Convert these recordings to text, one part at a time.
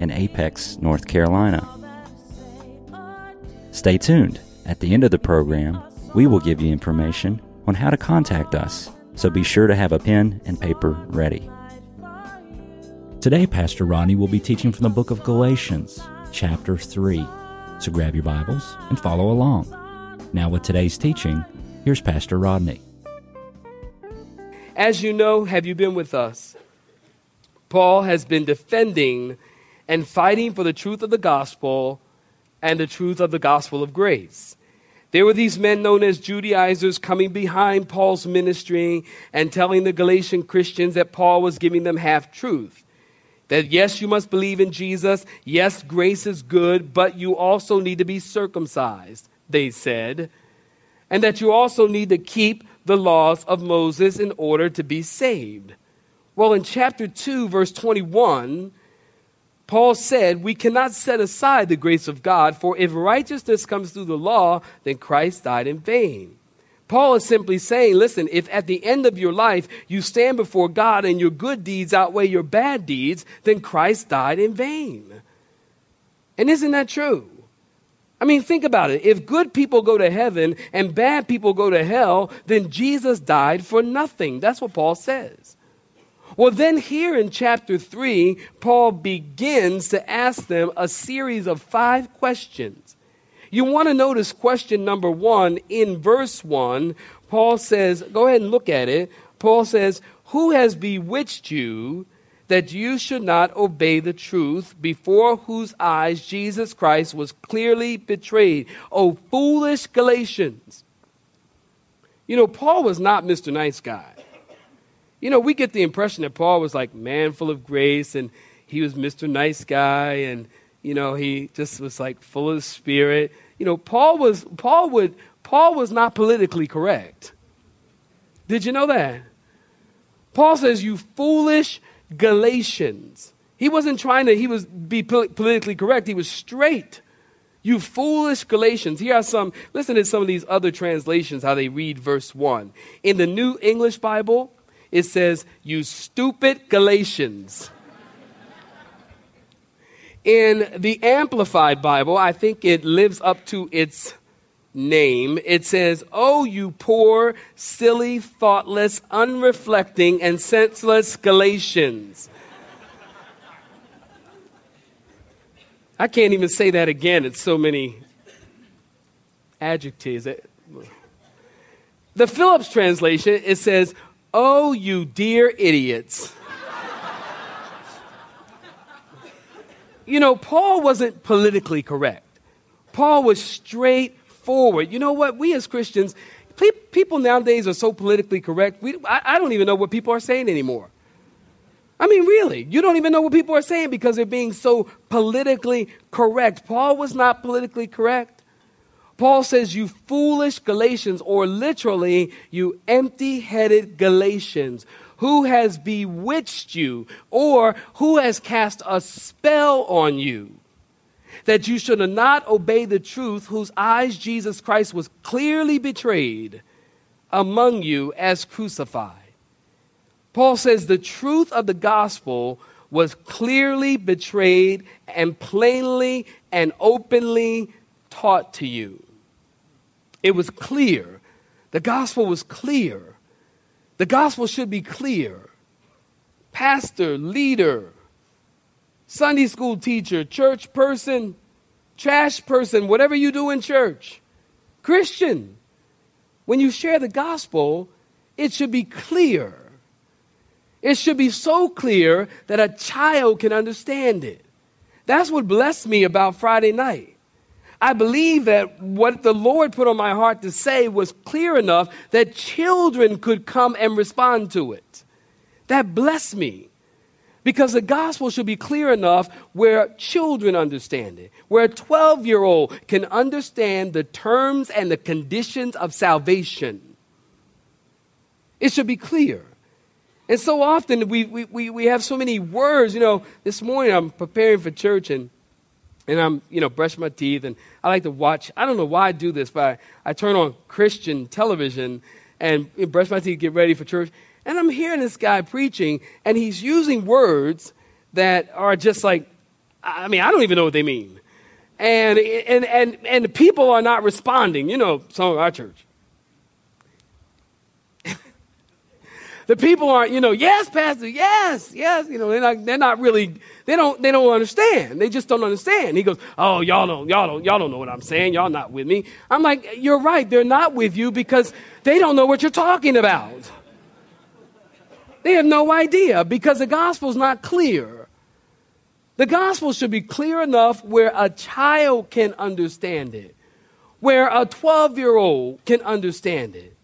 in Apex, North Carolina. Stay tuned. At the end of the program, we will give you information on how to contact us, so be sure to have a pen and paper ready. Today, Pastor Rodney will be teaching from the book of Galatians, chapter 3. So grab your Bibles and follow along. Now, with today's teaching, here's Pastor Rodney. As you know, have you been with us? Paul has been defending and fighting for the truth of the gospel and the truth of the gospel of grace. There were these men known as Judaizers coming behind Paul's ministry and telling the Galatian Christians that Paul was giving them half truth. That yes, you must believe in Jesus. Yes, grace is good, but you also need to be circumcised, they said. And that you also need to keep the laws of Moses in order to be saved. Well, in chapter 2, verse 21, Paul said, We cannot set aside the grace of God, for if righteousness comes through the law, then Christ died in vain. Paul is simply saying, listen, if at the end of your life you stand before God and your good deeds outweigh your bad deeds, then Christ died in vain. And isn't that true? I mean, think about it. If good people go to heaven and bad people go to hell, then Jesus died for nothing. That's what Paul says. Well, then, here in chapter 3, Paul begins to ask them a series of five questions. You want to notice question number one in verse 1. Paul says, go ahead and look at it. Paul says, Who has bewitched you that you should not obey the truth, before whose eyes Jesus Christ was clearly betrayed? O foolish Galatians. You know, Paul was not Mr. Nice Guy. You know, we get the impression that Paul was like man full of grace and he was Mr. Nice Guy and you know, he just was like full of spirit. You know, Paul was Paul would Paul was not politically correct. Did you know that? Paul says, "You foolish Galatians." He wasn't trying to he was be politically correct. He was straight. You foolish Galatians. Here are some, listen to some of these other translations, how they read verse 1. In the New English Bible, it says, You stupid Galatians. In the Amplified Bible, I think it lives up to its name. It says, Oh, you poor, silly, thoughtless, unreflecting, and senseless Galatians. I can't even say that again. It's so many adjectives. The Phillips translation, it says, Oh, you dear idiots. you know, Paul wasn't politically correct. Paul was straightforward. You know what? We as Christians, people nowadays are so politically correct, we, I, I don't even know what people are saying anymore. I mean, really, you don't even know what people are saying because they're being so politically correct. Paul was not politically correct. Paul says, You foolish Galatians, or literally, you empty headed Galatians. Who has bewitched you, or who has cast a spell on you, that you should not obey the truth, whose eyes Jesus Christ was clearly betrayed among you as crucified? Paul says the truth of the gospel was clearly betrayed and plainly and openly taught to you. It was clear. The gospel was clear. The gospel should be clear. Pastor, leader, Sunday school teacher, church person, trash person, whatever you do in church, Christian, when you share the gospel, it should be clear. It should be so clear that a child can understand it. That's what blessed me about Friday night. I believe that what the Lord put on my heart to say was clear enough that children could come and respond to it. That blessed me. Because the gospel should be clear enough where children understand it, where a 12 year old can understand the terms and the conditions of salvation. It should be clear. And so often we, we, we, we have so many words. You know, this morning I'm preparing for church and, and I'm, you know, brushing my teeth and I like to watch. I don't know why I do this, but I, I turn on Christian television and brush my teeth, get ready for church. And I'm hearing this guy preaching, and he's using words that are just like, I mean, I don't even know what they mean. And, and, and, and the people are not responding. You know, some of our church. The people aren't, you know, yes, Pastor, yes, yes. You know, they're not, they're not really, they don't, they don't understand. They just don't understand. He goes, oh, y'all don't, y'all don't, y'all don't know what I'm saying. Y'all not with me. I'm like, you're right. They're not with you because they don't know what you're talking about. They have no idea because the gospel's not clear. The gospel should be clear enough where a child can understand it, where a 12 year old can understand it.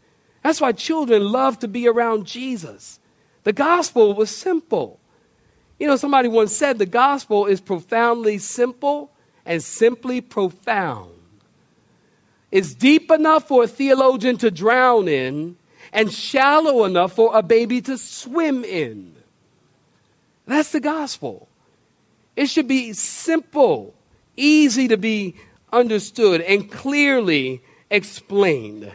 That's why children love to be around Jesus. The gospel was simple. You know, somebody once said the gospel is profoundly simple and simply profound. It's deep enough for a theologian to drown in and shallow enough for a baby to swim in. That's the gospel. It should be simple, easy to be understood, and clearly explained.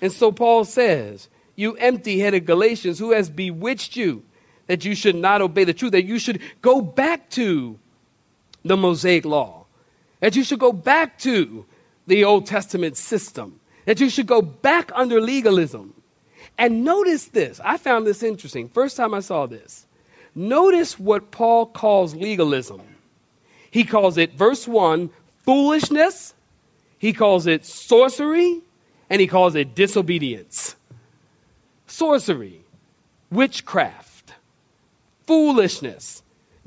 And so Paul says, You empty headed Galatians, who has bewitched you that you should not obey the truth, that you should go back to the Mosaic law, that you should go back to the Old Testament system, that you should go back under legalism. And notice this. I found this interesting. First time I saw this. Notice what Paul calls legalism. He calls it, verse 1, foolishness. He calls it sorcery. And he calls it disobedience. Sorcery, witchcraft, foolishness,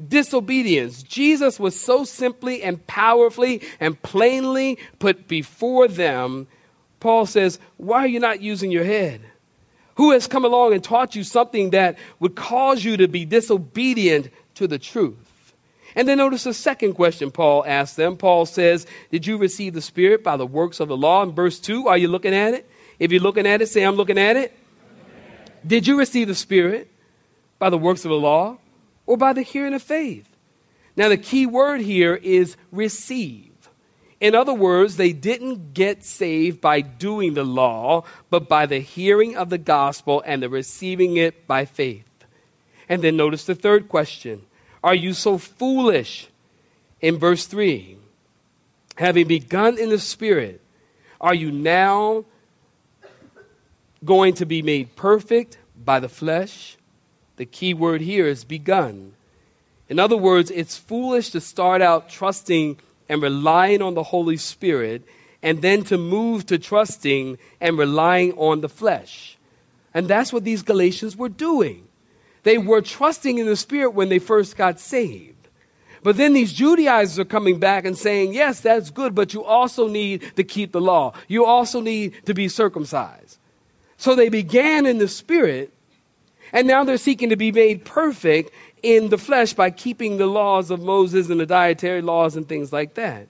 disobedience. Jesus was so simply and powerfully and plainly put before them. Paul says, Why are you not using your head? Who has come along and taught you something that would cause you to be disobedient to the truth? And then notice the second question Paul asked them. Paul says, Did you receive the Spirit by the works of the law? In verse 2, are you looking at it? If you're looking at it, say, I'm looking at it. Did you receive the Spirit by the works of the law or by the hearing of faith? Now, the key word here is receive. In other words, they didn't get saved by doing the law, but by the hearing of the gospel and the receiving it by faith. And then notice the third question Are you so foolish? In verse 3, having begun in the Spirit, are you now going to be made perfect by the flesh? The key word here is begun. In other words, it's foolish to start out trusting and relying on the Holy Spirit, and then to move to trusting and relying on the flesh. And that's what these Galatians were doing. They were trusting in the Spirit when they first got saved. But then these Judaizers are coming back and saying, yes, that's good, but you also need to keep the law. You also need to be circumcised. So they began in the Spirit, and now they're seeking to be made perfect in the flesh by keeping the laws of Moses and the dietary laws and things like that.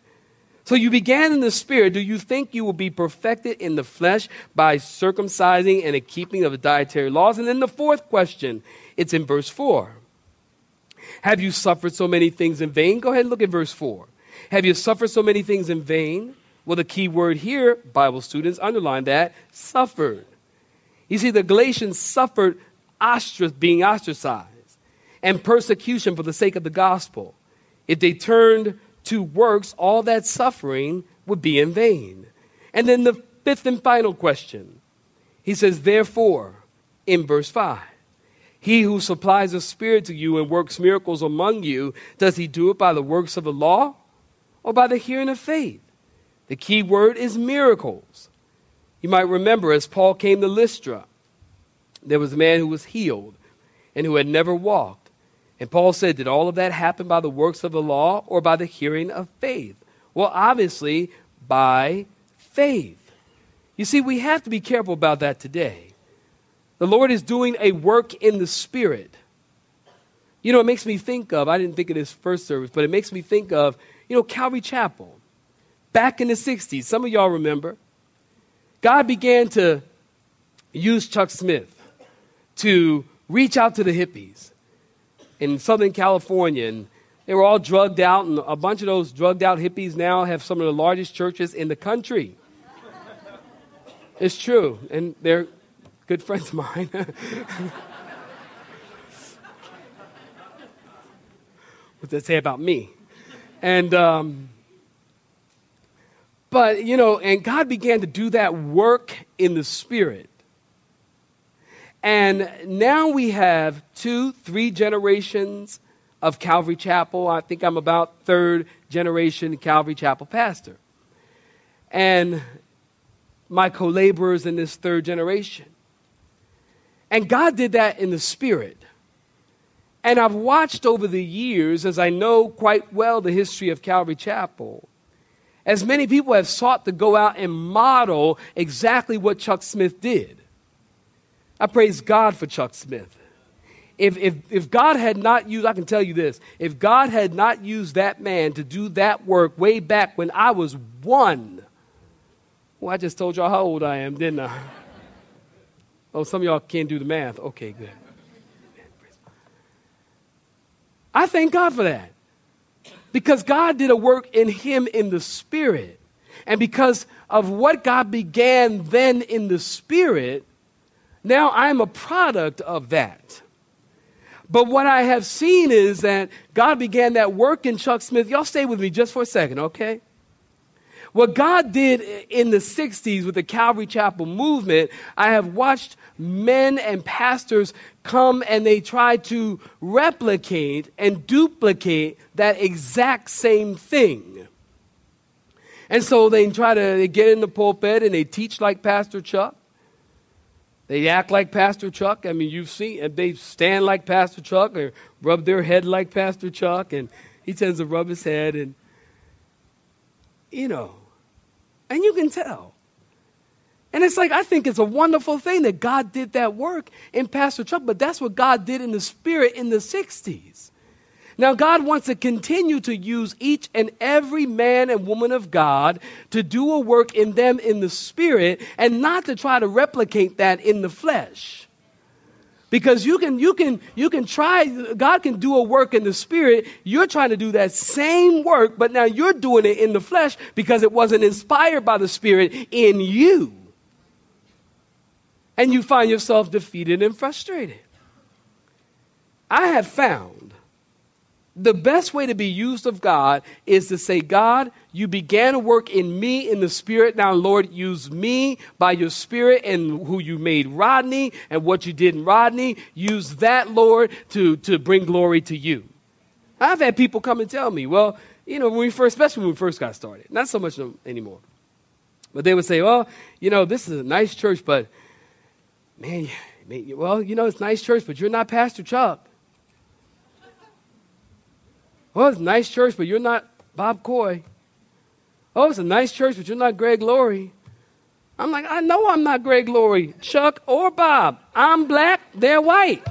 So you began in the spirit. Do you think you will be perfected in the flesh by circumcising and the keeping of the dietary laws? And then the fourth question, it's in verse 4. Have you suffered so many things in vain? Go ahead and look at verse 4. Have you suffered so many things in vain? Well, the key word here, Bible students, underline that suffered. You see, the Galatians suffered ostrac- being ostracized and persecution for the sake of the gospel. If they turned to works, all that suffering would be in vain. And then the fifth and final question he says, Therefore, in verse 5, he who supplies the Spirit to you and works miracles among you, does he do it by the works of the law or by the hearing of faith? The key word is miracles. You might remember as Paul came to Lystra, there was a man who was healed and who had never walked. And Paul said, Did all of that happen by the works of the law or by the hearing of faith? Well, obviously, by faith. You see, we have to be careful about that today. The Lord is doing a work in the Spirit. You know, it makes me think of, I didn't think of this first service, but it makes me think of, you know, Calvary Chapel. Back in the 60s, some of y'all remember, God began to use Chuck Smith to reach out to the hippies in Southern California. And they were all drugged out, and a bunch of those drugged out hippies now have some of the largest churches in the country. it's true, and they're good friends of mine. what does that say about me? And, um, but, you know, and God began to do that work in the Spirit. And now we have two, three generations of Calvary Chapel. I think I'm about third generation Calvary Chapel pastor. And my co laborers in this third generation. And God did that in the Spirit. And I've watched over the years, as I know quite well the history of Calvary Chapel, as many people have sought to go out and model exactly what Chuck Smith did. I praise God for Chuck Smith. If, if, if God had not used, I can tell you this, if God had not used that man to do that work way back when I was one, well, I just told y'all how old I am, didn't I? Oh, some of y'all can't do the math. Okay, good. I thank God for that. Because God did a work in him in the spirit. And because of what God began then in the spirit, now I'm a product of that. But what I have seen is that God began that work in Chuck Smith. Y'all stay with me just for a second, okay? What God did in the 60s with the Calvary Chapel movement, I have watched men and pastors come and they try to replicate and duplicate that exact same thing. And so they try to get in the pulpit and they teach like Pastor Chuck. They act like Pastor Chuck. I mean, you've seen, they stand like Pastor Chuck or rub their head like Pastor Chuck, and he tends to rub his head, and, you know, and you can tell. And it's like, I think it's a wonderful thing that God did that work in Pastor Chuck, but that's what God did in the spirit in the 60s. Now, God wants to continue to use each and every man and woman of God to do a work in them in the spirit and not to try to replicate that in the flesh. Because you can, you can, you can try, God can do a work in the spirit. You're trying to do that same work, but now you're doing it in the flesh because it wasn't inspired by the spirit in you and you find yourself defeated and frustrated. I have found the best way to be used of God is to say, God, you began to work in me in the Spirit. Now, Lord, use me by your Spirit and who you made Rodney and what you did in Rodney. Use that, Lord, to, to bring glory to you. I've had people come and tell me, well, you know, when we first, especially when we first got started, not so much anymore. But they would say, well, you know, this is a nice church, but man, well, you know, it's nice church, but you're not Pastor Chuck. Well, it's a nice church, but you're not Bob Coy. Oh, it's a nice church, but you're not Greg Laurie. I'm like, I know I'm not Greg Laurie, Chuck, or Bob. I'm black, they're white.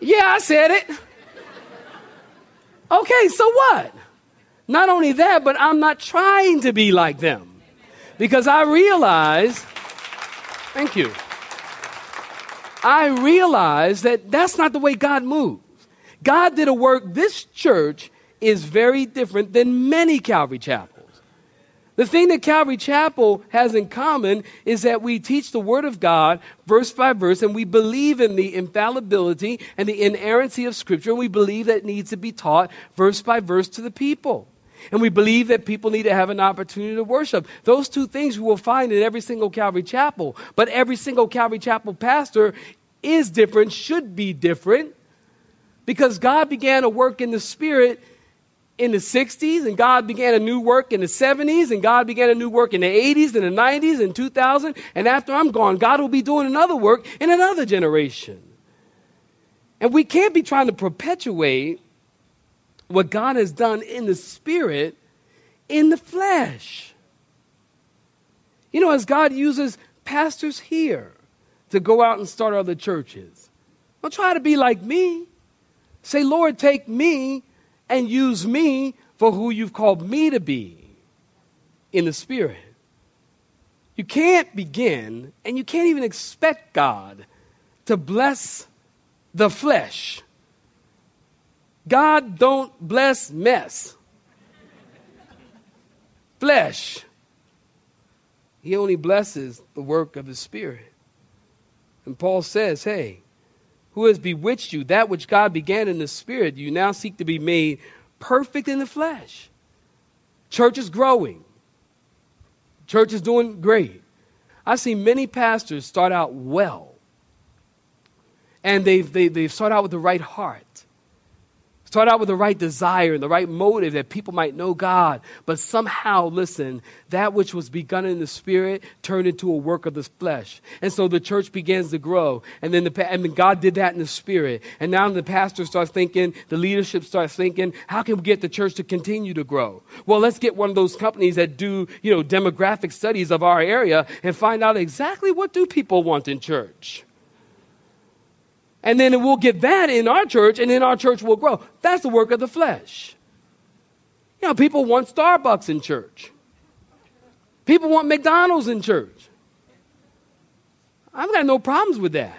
yeah, I said it. Okay, so what? Not only that, but I'm not trying to be like them. Because I realize, thank you. I realize that that's not the way God moves. God did a work, this church is very different than many Calvary chapels. The thing that Calvary Chapel has in common is that we teach the Word of God verse by verse, and we believe in the infallibility and the inerrancy of Scripture, and we believe that it needs to be taught verse by verse to the people. And we believe that people need to have an opportunity to worship. Those two things we will find in every single Calvary chapel. But every single Calvary chapel pastor is different, should be different, because God began a work in the Spirit in the 60s, and God began a new work in the 70s, and God began a new work in the 80s, and the 90s, and 2000. And after I'm gone, God will be doing another work in another generation. And we can't be trying to perpetuate what God has done in the spirit in the flesh. You know, as God uses pastors here to go out and start other churches, don't try to be like me. Say, Lord, take me and use me for who you've called me to be in the Spirit. You can't begin and you can't even expect God to bless the flesh. God don't bless mess. Flesh. He only blesses the work of his Spirit. And Paul says, hey, who has bewitched you? That which God began in the Spirit, you now seek to be made perfect in the flesh. Church is growing. Church is doing great. I see many pastors start out well, and they've, they, they've started out with the right heart. Start out with the right desire and the right motive that people might know God. But somehow, listen, that which was begun in the spirit turned into a work of the flesh. And so the church begins to grow. And then, the, and then God did that in the spirit. And now the pastor starts thinking, the leadership starts thinking, how can we get the church to continue to grow? Well, let's get one of those companies that do, you know, demographic studies of our area and find out exactly what do people want in church and then we'll get that in our church, and then our church will grow. That's the work of the flesh. You know, people want Starbucks in church. People want McDonald's in church. I've got no problems with that.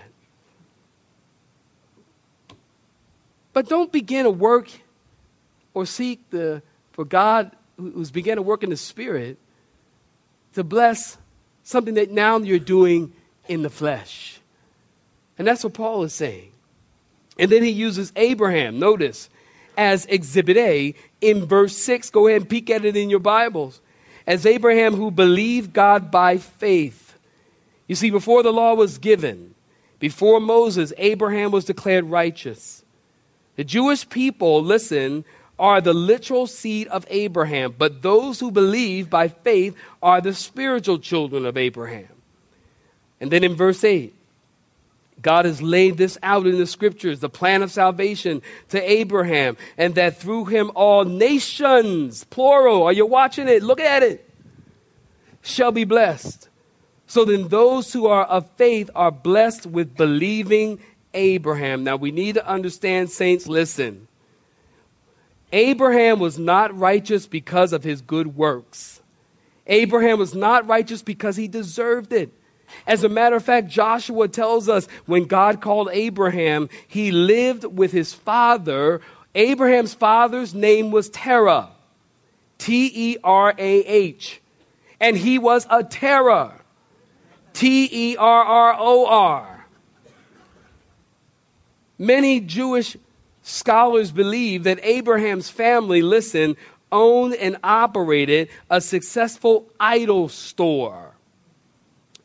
But don't begin to work or seek the for God who's began to work in the spirit to bless something that now you're doing in the flesh. And that's what Paul is saying. And then he uses Abraham, notice, as exhibit A in verse 6. Go ahead and peek at it in your Bibles. As Abraham who believed God by faith. You see, before the law was given, before Moses, Abraham was declared righteous. The Jewish people, listen, are the literal seed of Abraham, but those who believe by faith are the spiritual children of Abraham. And then in verse 8, God has laid this out in the scriptures, the plan of salvation to Abraham, and that through him all nations, plural, are you watching it? Look at it, shall be blessed. So then those who are of faith are blessed with believing Abraham. Now we need to understand, saints, listen. Abraham was not righteous because of his good works. Abraham was not righteous because he deserved it. As a matter of fact, Joshua tells us when God called Abraham, he lived with his father. Abraham's father's name was Terah, T E R A H. And he was a terror, T E R R O R. Many Jewish scholars believe that Abraham's family, listen, owned and operated a successful idol store.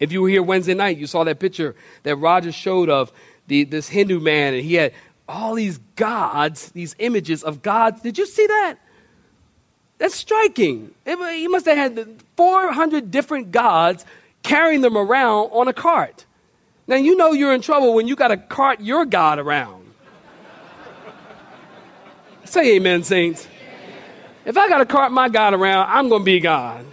If you were here Wednesday night, you saw that picture that Roger showed of the, this Hindu man, and he had all these gods, these images of gods. Did you see that? That's striking. He must have had 400 different gods carrying them around on a cart. Now, you know you're in trouble when you got to cart your God around. Say amen, saints. If I got to cart my God around, I'm going to be God.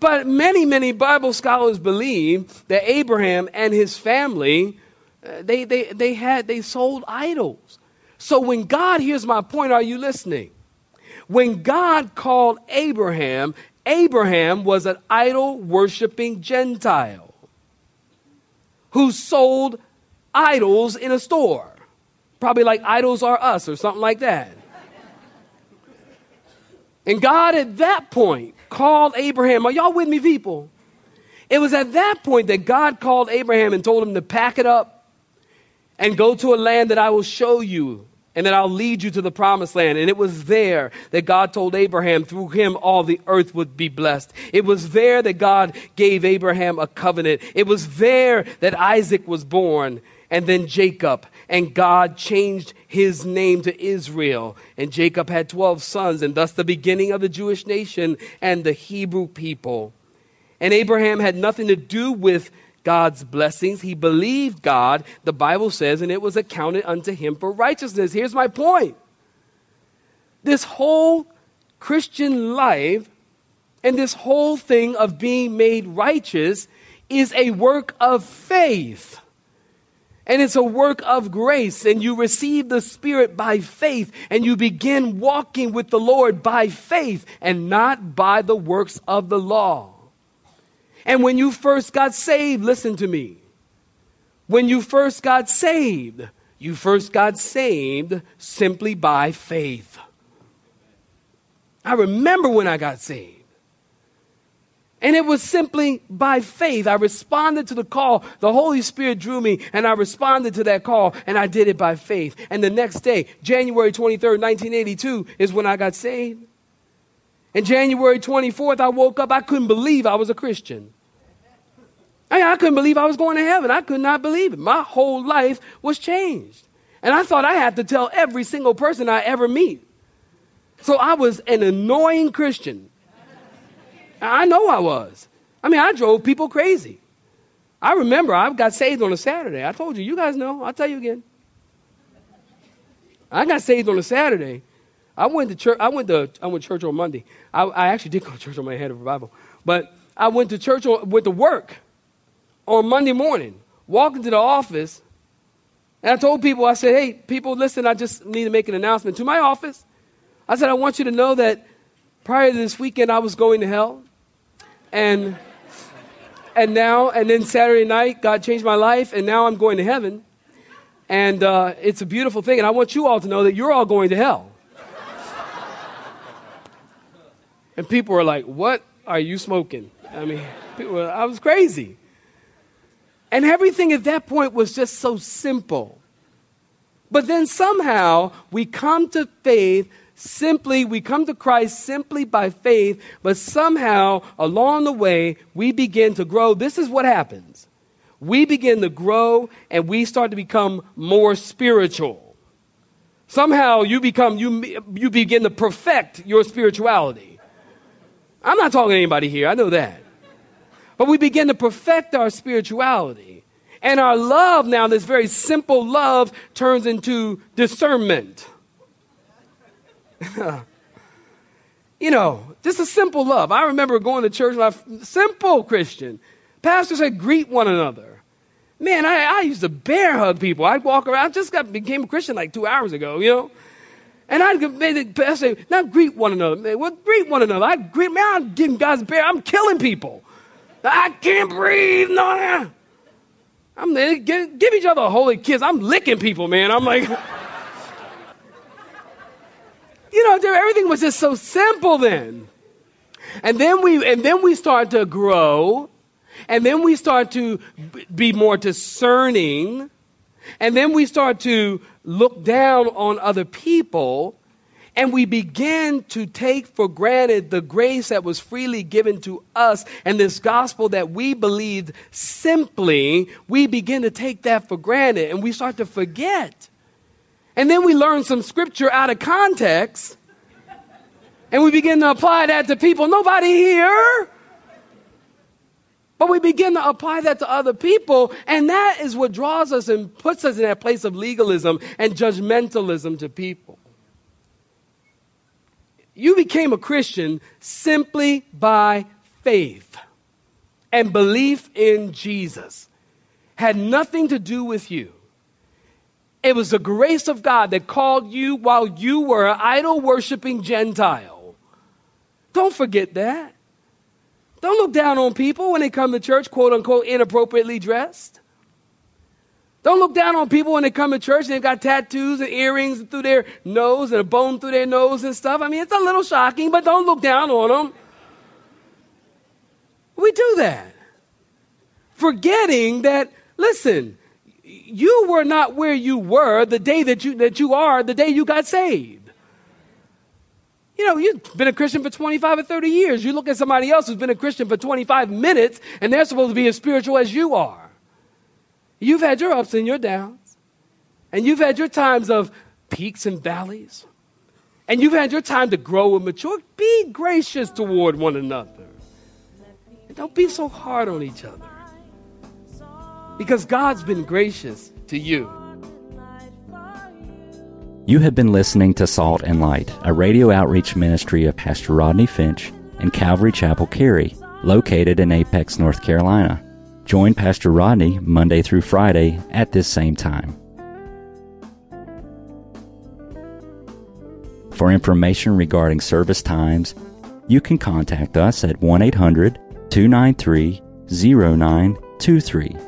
But many, many Bible scholars believe that Abraham and his family, uh, they, they, they had, they sold idols. So when God, here's my point, are you listening? When God called Abraham, Abraham was an idol worshiping Gentile who sold idols in a store. Probably like idols are us or something like that. And God at that point called Abraham. Are y'all with me, people? It was at that point that God called Abraham and told him to pack it up and go to a land that I will show you and that I'll lead you to the promised land. And it was there that God told Abraham through him all the earth would be blessed. It was there that God gave Abraham a covenant. It was there that Isaac was born and then Jacob. And God changed his name to Israel. And Jacob had 12 sons, and thus the beginning of the Jewish nation and the Hebrew people. And Abraham had nothing to do with God's blessings. He believed God, the Bible says, and it was accounted unto him for righteousness. Here's my point this whole Christian life and this whole thing of being made righteous is a work of faith. And it's a work of grace, and you receive the Spirit by faith, and you begin walking with the Lord by faith and not by the works of the law. And when you first got saved, listen to me. When you first got saved, you first got saved simply by faith. I remember when I got saved. And it was simply by faith. I responded to the call. The Holy Spirit drew me, and I responded to that call, and I did it by faith. And the next day, January 23rd, 1982, is when I got saved. And January 24th, I woke up. I couldn't believe I was a Christian. I, I couldn't believe I was going to heaven. I could not believe it. My whole life was changed. And I thought I had to tell every single person I ever meet. So I was an annoying Christian. I know I was. I mean, I drove people crazy. I remember I got saved on a Saturday. I told you, you guys know. I'll tell you again. I got saved on a Saturday. I went to church. I went to I went to church on Monday. I, I actually did go to church on my head of revival, but I went to church on, went to work on Monday morning. Walking to the office, and I told people, I said, "Hey, people, listen. I just need to make an announcement to my office. I said, I want you to know that prior to this weekend, I was going to hell and and now and then Saturday night, God changed my life, and now I'm going to heaven, and uh, it's a beautiful thing. And I want you all to know that you're all going to hell. and people were like, "What are you smoking?" I mean, I was crazy. And everything at that point was just so simple. But then somehow we come to faith simply, we come to Christ simply by faith, but somehow along the way, we begin to grow. This is what happens. We begin to grow and we start to become more spiritual. Somehow you become, you, you begin to perfect your spirituality. I'm not talking to anybody here, I know that. But we begin to perfect our spirituality. And our love now, this very simple love, turns into discernment. you know, just a simple love. I remember going to church, life, simple Christian. Pastor said, greet one another. Man, I, I used to bear hug people. I'd walk around. I just got became a Christian like two hours ago, you know. And I'd pastor say, now greet one another. Man, well, greet one another. I greet, man, I'm giving God's bear. I'm killing people. I can't breathe. No, I'm give, give each other a holy kiss. I'm licking people, man. I'm like. You know, everything was just so simple then. And then we and then we start to grow, and then we start to be more discerning, and then we start to look down on other people, and we begin to take for granted the grace that was freely given to us and this gospel that we believed simply, we begin to take that for granted and we start to forget. And then we learn some scripture out of context and we begin to apply that to people. Nobody here. But we begin to apply that to other people, and that is what draws us and puts us in that place of legalism and judgmentalism to people. You became a Christian simply by faith and belief in Jesus. Had nothing to do with you. It was the grace of God that called you while you were an idol worshiping Gentile. Don't forget that. Don't look down on people when they come to church, quote unquote, inappropriately dressed. Don't look down on people when they come to church and they've got tattoos and earrings through their nose and a bone through their nose and stuff. I mean, it's a little shocking, but don't look down on them. We do that. Forgetting that, listen, you were not where you were the day that you, that you are the day you got saved. You know, you've been a Christian for 25 or 30 years. You look at somebody else who's been a Christian for 25 minutes and they're supposed to be as spiritual as you are. You've had your ups and your downs. And you've had your times of peaks and valleys. And you've had your time to grow and mature. Be gracious toward one another. And don't be so hard on each other. Because God's been gracious to you. You have been listening to Salt and Light, a radio outreach ministry of Pastor Rodney Finch and Calvary Chapel Cary, located in Apex, North Carolina. Join Pastor Rodney Monday through Friday at this same time. For information regarding service times, you can contact us at 1 800 293 0923.